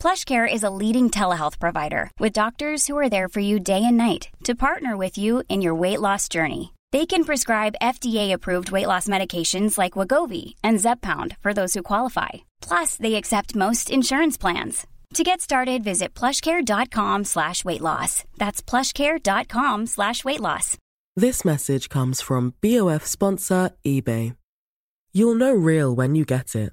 PlushCare is a leading telehealth provider with doctors who are there for you day and night to partner with you in your weight loss journey. They can prescribe FDA-approved weight loss medications like Wegovy and Zepbound for those who qualify. Plus, they accept most insurance plans. To get started, visit plushcare.com slash weight loss. That's plushcare.com slash weight loss. This message comes from BOF sponsor eBay. You'll know real when you get it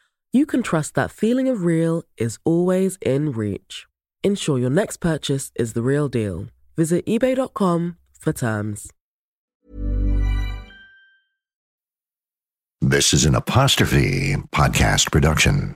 you can trust that feeling of real is always in reach. Ensure your next purchase is the real deal. Visit eBay.com for terms. This is an apostrophe podcast production.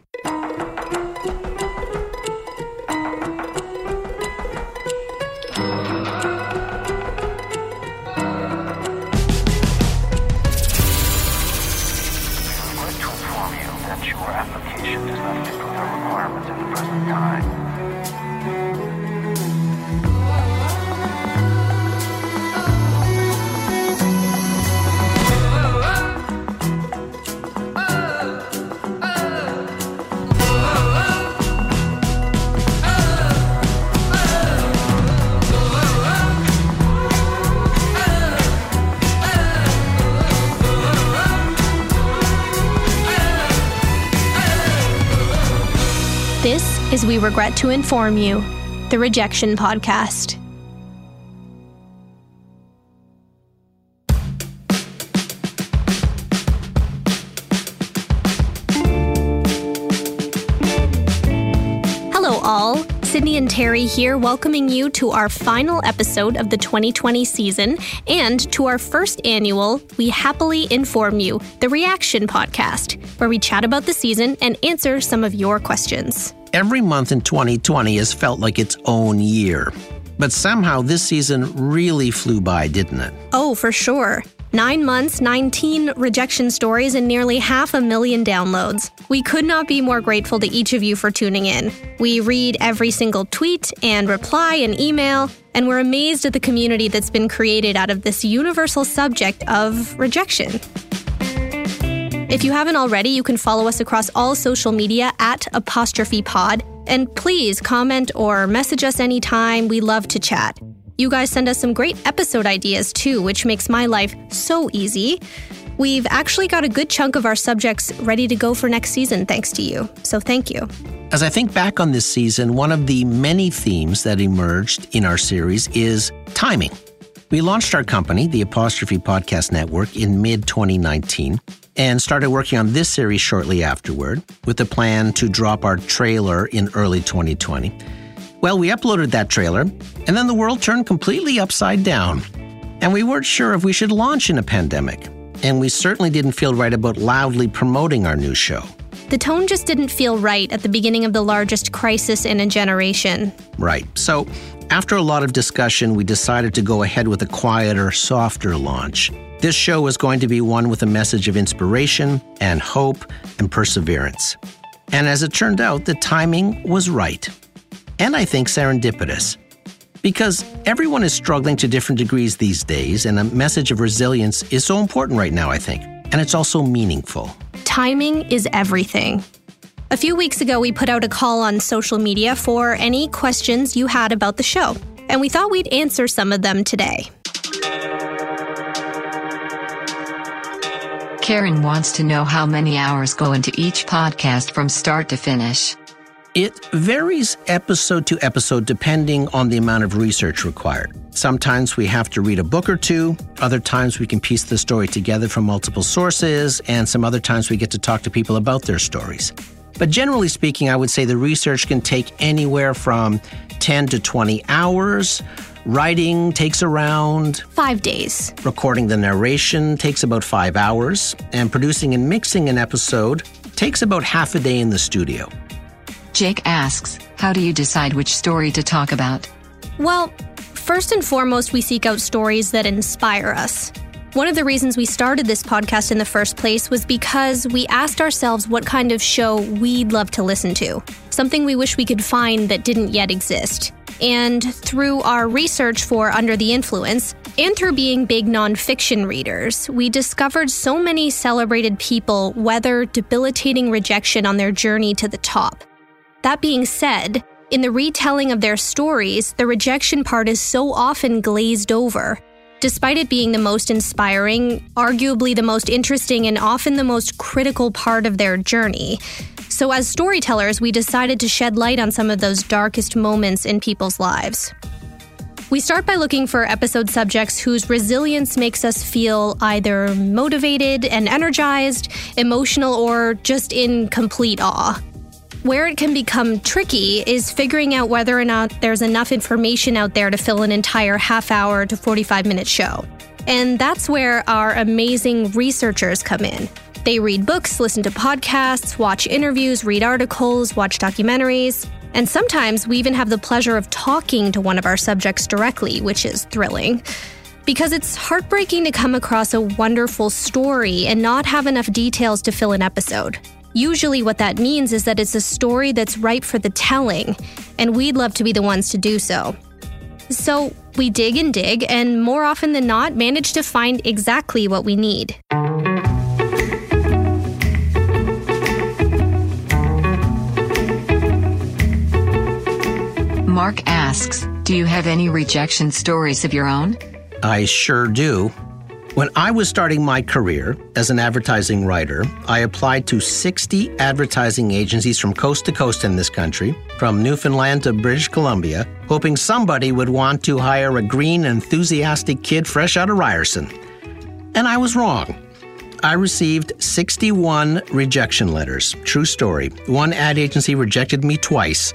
We Regret to Inform You, the Rejection Podcast. Hello, all. Sydney and Terry here, welcoming you to our final episode of the 2020 season and to our first annual We Happily Inform You, the Reaction Podcast, where we chat about the season and answer some of your questions. Every month in 2020 has felt like its own year. But somehow this season really flew by, didn't it? Oh, for sure. Nine months, 19 rejection stories, and nearly half a million downloads. We could not be more grateful to each of you for tuning in. We read every single tweet and reply and email, and we're amazed at the community that's been created out of this universal subject of rejection. If you haven't already, you can follow us across all social media at apostrophe pod. And please comment or message us anytime. We love to chat. You guys send us some great episode ideas too, which makes my life so easy. We've actually got a good chunk of our subjects ready to go for next season, thanks to you. So thank you. As I think back on this season, one of the many themes that emerged in our series is timing. We launched our company, the Apostrophe Podcast Network, in mid 2019 and started working on this series shortly afterward with the plan to drop our trailer in early 2020. Well, we uploaded that trailer, and then the world turned completely upside down. And we weren't sure if we should launch in a pandemic. And we certainly didn't feel right about loudly promoting our new show. The tone just didn't feel right at the beginning of the largest crisis in a generation. Right. So, after a lot of discussion, we decided to go ahead with a quieter, softer launch. This show is going to be one with a message of inspiration and hope and perseverance. And as it turned out, the timing was right. And I think serendipitous. Because everyone is struggling to different degrees these days, and a message of resilience is so important right now, I think. And it's also meaningful. Timing is everything. A few weeks ago, we put out a call on social media for any questions you had about the show, and we thought we'd answer some of them today. Karen wants to know how many hours go into each podcast from start to finish. It varies episode to episode depending on the amount of research required. Sometimes we have to read a book or two, other times we can piece the story together from multiple sources, and some other times we get to talk to people about their stories. But generally speaking, I would say the research can take anywhere from 10 to 20 hours. Writing takes around five days. Recording the narration takes about five hours. And producing and mixing an episode takes about half a day in the studio. Jake asks, How do you decide which story to talk about? Well, first and foremost, we seek out stories that inspire us. One of the reasons we started this podcast in the first place was because we asked ourselves what kind of show we'd love to listen to, something we wish we could find that didn't yet exist. And through our research for Under the Influence, and through being big nonfiction readers, we discovered so many celebrated people weather debilitating rejection on their journey to the top. That being said, in the retelling of their stories, the rejection part is so often glazed over. Despite it being the most inspiring, arguably the most interesting, and often the most critical part of their journey. So, as storytellers, we decided to shed light on some of those darkest moments in people's lives. We start by looking for episode subjects whose resilience makes us feel either motivated and energized, emotional, or just in complete awe. Where it can become tricky is figuring out whether or not there's enough information out there to fill an entire half hour to 45 minute show. And that's where our amazing researchers come in. They read books, listen to podcasts, watch interviews, read articles, watch documentaries, and sometimes we even have the pleasure of talking to one of our subjects directly, which is thrilling. Because it's heartbreaking to come across a wonderful story and not have enough details to fill an episode. Usually, what that means is that it's a story that's ripe for the telling, and we'd love to be the ones to do so. So, we dig and dig, and more often than not, manage to find exactly what we need. Mark asks, Do you have any rejection stories of your own? I sure do. When I was starting my career as an advertising writer, I applied to 60 advertising agencies from coast to coast in this country, from Newfoundland to British Columbia, hoping somebody would want to hire a green, enthusiastic kid fresh out of Ryerson. And I was wrong. I received 61 rejection letters. True story. One ad agency rejected me twice.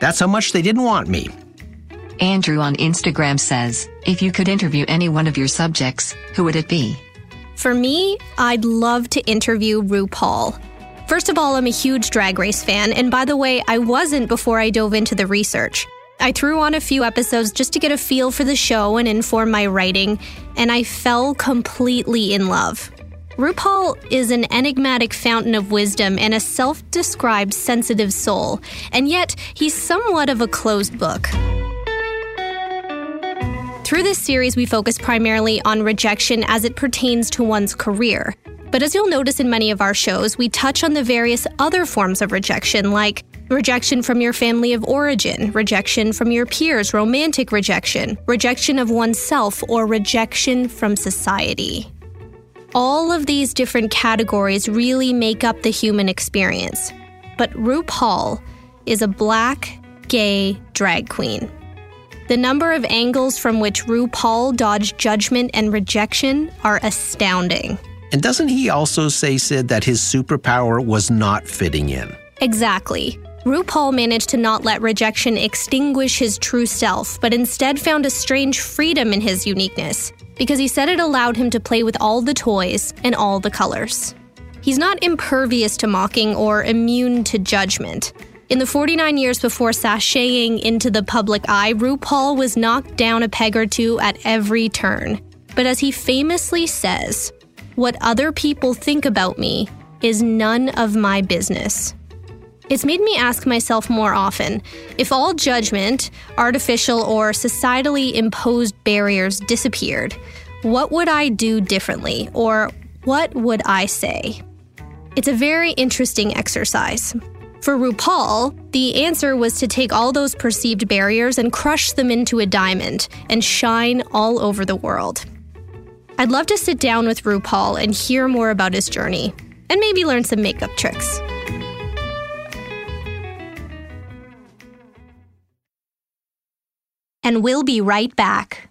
That's how much they didn't want me. Andrew on Instagram says, if you could interview any one of your subjects, who would it be? For me, I'd love to interview RuPaul. First of all, I'm a huge drag race fan, and by the way, I wasn't before I dove into the research. I threw on a few episodes just to get a feel for the show and inform my writing, and I fell completely in love. RuPaul is an enigmatic fountain of wisdom and a self described sensitive soul, and yet he's somewhat of a closed book. Through this series, we focus primarily on rejection as it pertains to one's career. But as you'll notice in many of our shows, we touch on the various other forms of rejection, like rejection from your family of origin, rejection from your peers, romantic rejection, rejection of oneself, or rejection from society. All of these different categories really make up the human experience. But RuPaul is a black, gay drag queen. The number of angles from which RuPaul dodged judgment and rejection are astounding. And doesn't he also say, Sid, that his superpower was not fitting in? Exactly. RuPaul managed to not let rejection extinguish his true self, but instead found a strange freedom in his uniqueness, because he said it allowed him to play with all the toys and all the colors. He's not impervious to mocking or immune to judgment. In the 49 years before sashaying into the public eye, RuPaul was knocked down a peg or two at every turn. But as he famously says, what other people think about me is none of my business. It's made me ask myself more often if all judgment, artificial or societally imposed barriers disappeared, what would I do differently or what would I say? It's a very interesting exercise. For RuPaul, the answer was to take all those perceived barriers and crush them into a diamond and shine all over the world. I'd love to sit down with RuPaul and hear more about his journey, and maybe learn some makeup tricks. And we'll be right back.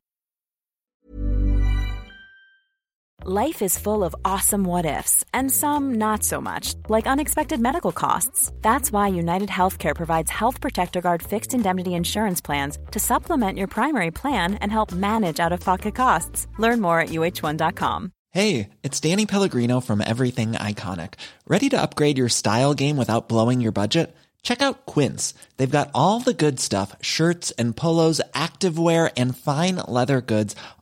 Life is full of awesome what ifs, and some not so much, like unexpected medical costs. That's why United Healthcare provides Health Protector Guard fixed indemnity insurance plans to supplement your primary plan and help manage out of pocket costs. Learn more at uh1.com. Hey, it's Danny Pellegrino from Everything Iconic. Ready to upgrade your style game without blowing your budget? Check out Quince. They've got all the good stuff shirts and polos, activewear, and fine leather goods,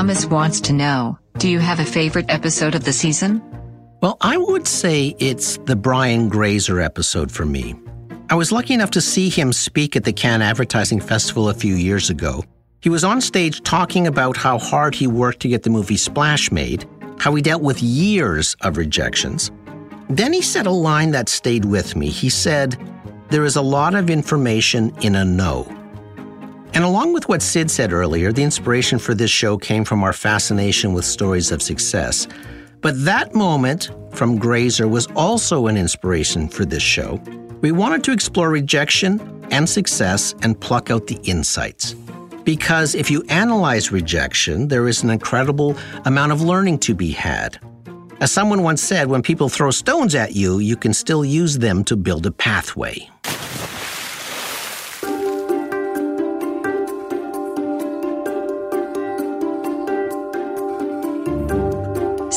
Thomas wants to know Do you have a favorite episode of the season? Well, I would say it's the Brian Grazer episode for me. I was lucky enough to see him speak at the Cannes Advertising Festival a few years ago. He was on stage talking about how hard he worked to get the movie Splash made, how he dealt with years of rejections. Then he said a line that stayed with me. He said, There is a lot of information in a no. And along with what Sid said earlier, the inspiration for this show came from our fascination with stories of success. But that moment from Grazer was also an inspiration for this show. We wanted to explore rejection and success and pluck out the insights. Because if you analyze rejection, there is an incredible amount of learning to be had. As someone once said, when people throw stones at you, you can still use them to build a pathway.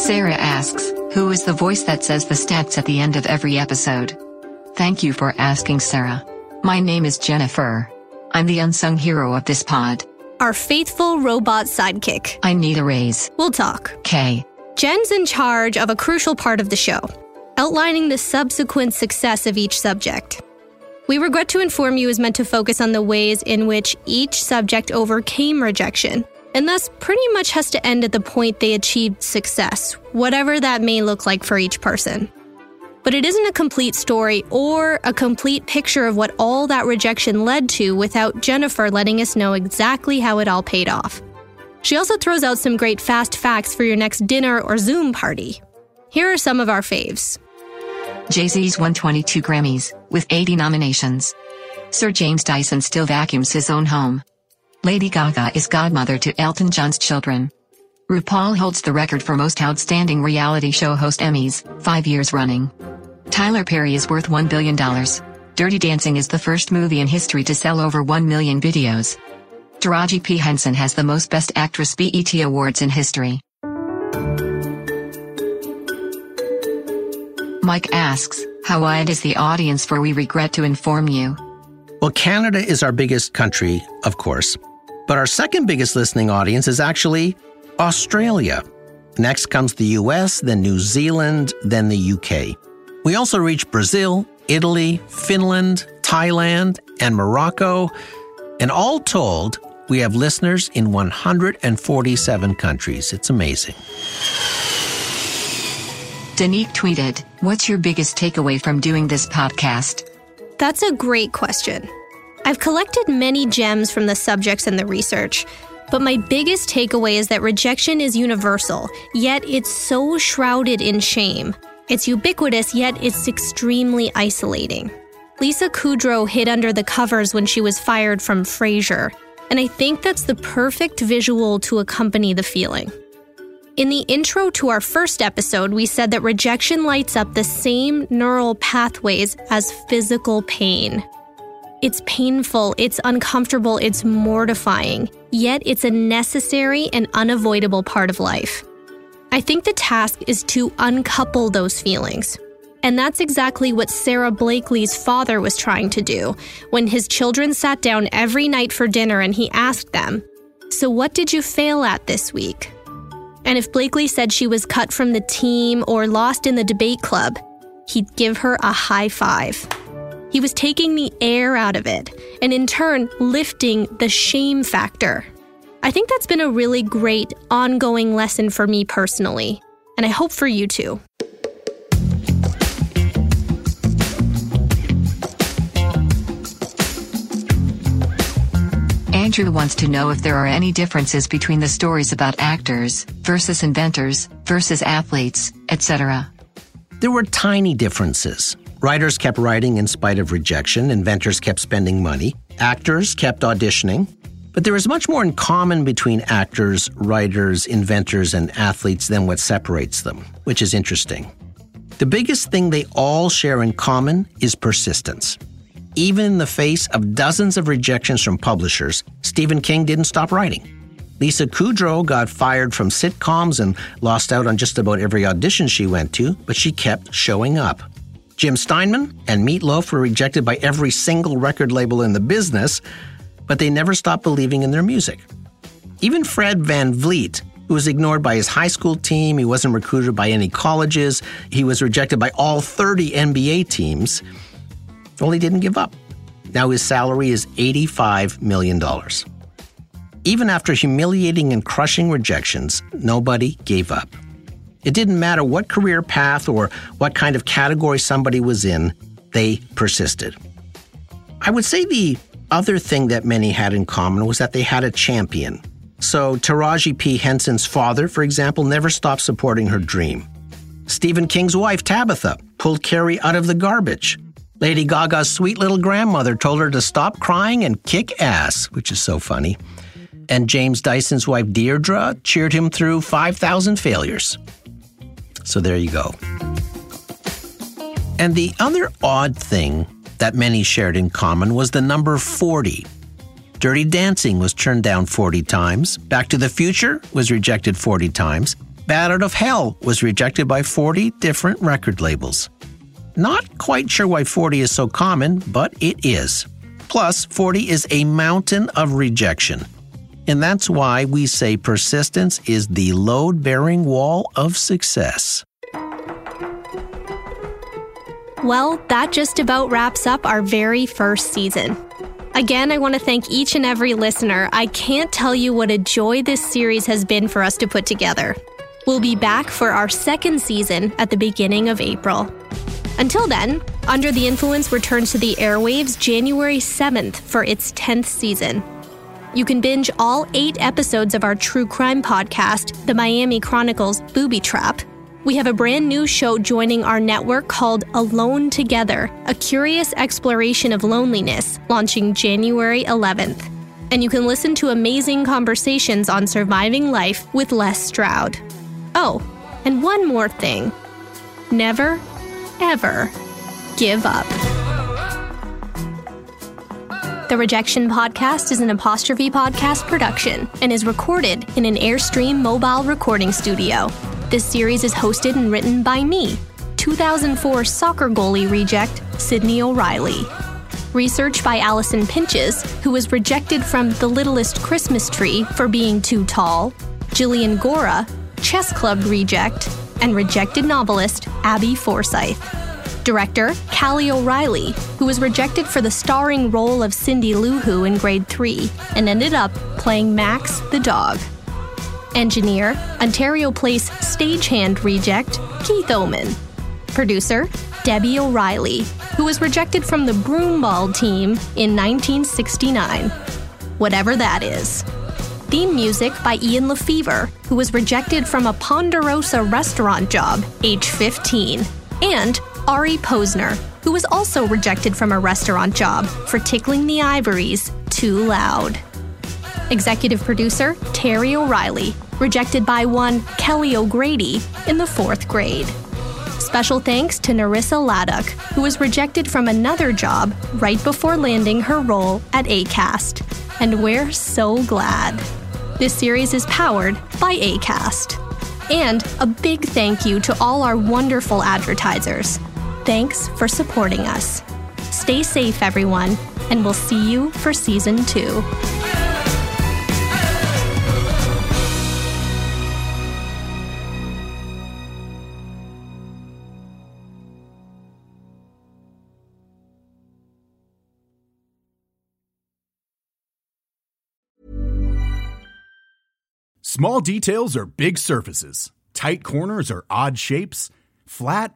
Sarah asks, Who is the voice that says the stats at the end of every episode? Thank you for asking, Sarah. My name is Jennifer. I'm the unsung hero of this pod. Our faithful robot sidekick. I need a raise. We'll talk. K. Jen's in charge of a crucial part of the show, outlining the subsequent success of each subject. We regret to inform you is meant to focus on the ways in which each subject overcame rejection, and thus pretty much has to end at the point they achieved success, whatever that may look like for each person. But it isn't a complete story or a complete picture of what all that rejection led to without Jennifer letting us know exactly how it all paid off. She also throws out some great fast facts for your next dinner or Zoom party. Here are some of our faves. Jay Z's won 22 Grammys, with 80 nominations. Sir James Dyson still vacuums his own home. Lady Gaga is godmother to Elton John's children. RuPaul holds the record for most outstanding reality show host Emmys, five years running. Tyler Perry is worth $1 billion. Dirty Dancing is the first movie in history to sell over 1 million videos. Taraji P. Henson has the most Best Actress BET awards in history. Mike asks, How wide is the audience for We Regret to Inform You? Well, Canada is our biggest country, of course, but our second biggest listening audience is actually Australia. Next comes the US, then New Zealand, then the UK. We also reach Brazil, Italy, Finland, Thailand, and Morocco. And all told, we have listeners in 147 countries. It's amazing. Danique tweeted, What's your biggest takeaway from doing this podcast? That's a great question. I've collected many gems from the subjects and the research, but my biggest takeaway is that rejection is universal, yet it's so shrouded in shame. It's ubiquitous, yet it's extremely isolating. Lisa Kudrow hid under the covers when she was fired from Frasier, and I think that's the perfect visual to accompany the feeling. In the intro to our first episode, we said that rejection lights up the same neural pathways as physical pain. It's painful, it's uncomfortable, it's mortifying, yet it's a necessary and unavoidable part of life. I think the task is to uncouple those feelings. And that's exactly what Sara Blakely's father was trying to do when his children sat down every night for dinner and he asked them, So, what did you fail at this week? And if Blakely said she was cut from the team or lost in the debate club, he'd give her a high five. He was taking the air out of it and in turn lifting the shame factor. I think that's been a really great ongoing lesson for me personally, and I hope for you too. Andrew wants to know if there are any differences between the stories about actors versus inventors versus athletes, etc. There were tiny differences. Writers kept writing in spite of rejection, inventors kept spending money, actors kept auditioning. But there is much more in common between actors, writers, inventors, and athletes than what separates them, which is interesting. The biggest thing they all share in common is persistence. Even in the face of dozens of rejections from publishers, Stephen King didn't stop writing. Lisa Kudrow got fired from sitcoms and lost out on just about every audition she went to, but she kept showing up. Jim Steinman and Meat Loaf were rejected by every single record label in the business, but they never stopped believing in their music. Even Fred VanVleet, who was ignored by his high school team, he wasn't recruited by any colleges, he was rejected by all 30 NBA teams, well, he didn't give up. Now his salary is $85 million. Even after humiliating and crushing rejections, nobody gave up. It didn't matter what career path or what kind of category somebody was in, they persisted. I would say the other thing that many had in common was that they had a champion. So, Taraji P. Henson's father, for example, never stopped supporting her dream. Stephen King's wife, Tabitha, pulled Carrie out of the garbage. Lady Gaga's sweet little grandmother told her to stop crying and kick ass, which is so funny. And James Dyson's wife, Deirdre, cheered him through 5,000 failures. So there you go. And the other odd thing that many shared in common was the number 40. Dirty Dancing was turned down 40 times. Back to the Future was rejected 40 times. Bat Out of Hell was rejected by 40 different record labels. Not quite sure why 40 is so common, but it is. Plus, 40 is a mountain of rejection. And that's why we say persistence is the load bearing wall of success. Well, that just about wraps up our very first season. Again, I want to thank each and every listener. I can't tell you what a joy this series has been for us to put together. We'll be back for our second season at the beginning of April. Until then, Under the Influence returns to the airwaves January 7th for its 10th season. You can binge all eight episodes of our true crime podcast, The Miami Chronicles Booby Trap. We have a brand new show joining our network called Alone Together, a curious exploration of loneliness, launching January 11th. And you can listen to amazing conversations on surviving life with Les Stroud. Oh, and one more thing never, ever give up. The Rejection Podcast is an apostrophe podcast production and is recorded in an Airstream mobile recording studio. This series is hosted and written by me, 2004 soccer goalie reject Sydney O'Reilly. Research by Allison Pinches, who was rejected from The Littlest Christmas Tree for being too tall, Jillian Gora, chess club reject, and rejected novelist Abby Forsyth. Director Callie O'Reilly, who was rejected for the starring role of Cindy Lou Who in grade 3 and ended up playing Max the dog. Engineer, Ontario Place stagehand reject, Keith Oman. Producer, Debbie O'Reilly, who was rejected from the Broomball team in 1969. Whatever that is. Theme music by Ian LeFeuvre, who was rejected from a Ponderosa restaurant job, age 15. And Ari Posner, who was also rejected from a restaurant job for tickling the ivories too loud. Executive producer Terry O'Reilly, rejected by one Kelly O'Grady in the fourth grade. Special thanks to Narissa Laddock, who was rejected from another job right before landing her role at ACAST. And we're so glad. This series is powered by ACAST. And a big thank you to all our wonderful advertisers. Thanks for supporting us. Stay safe, everyone, and we'll see you for season two. Small details are big surfaces. Tight corners are odd shapes. Flat,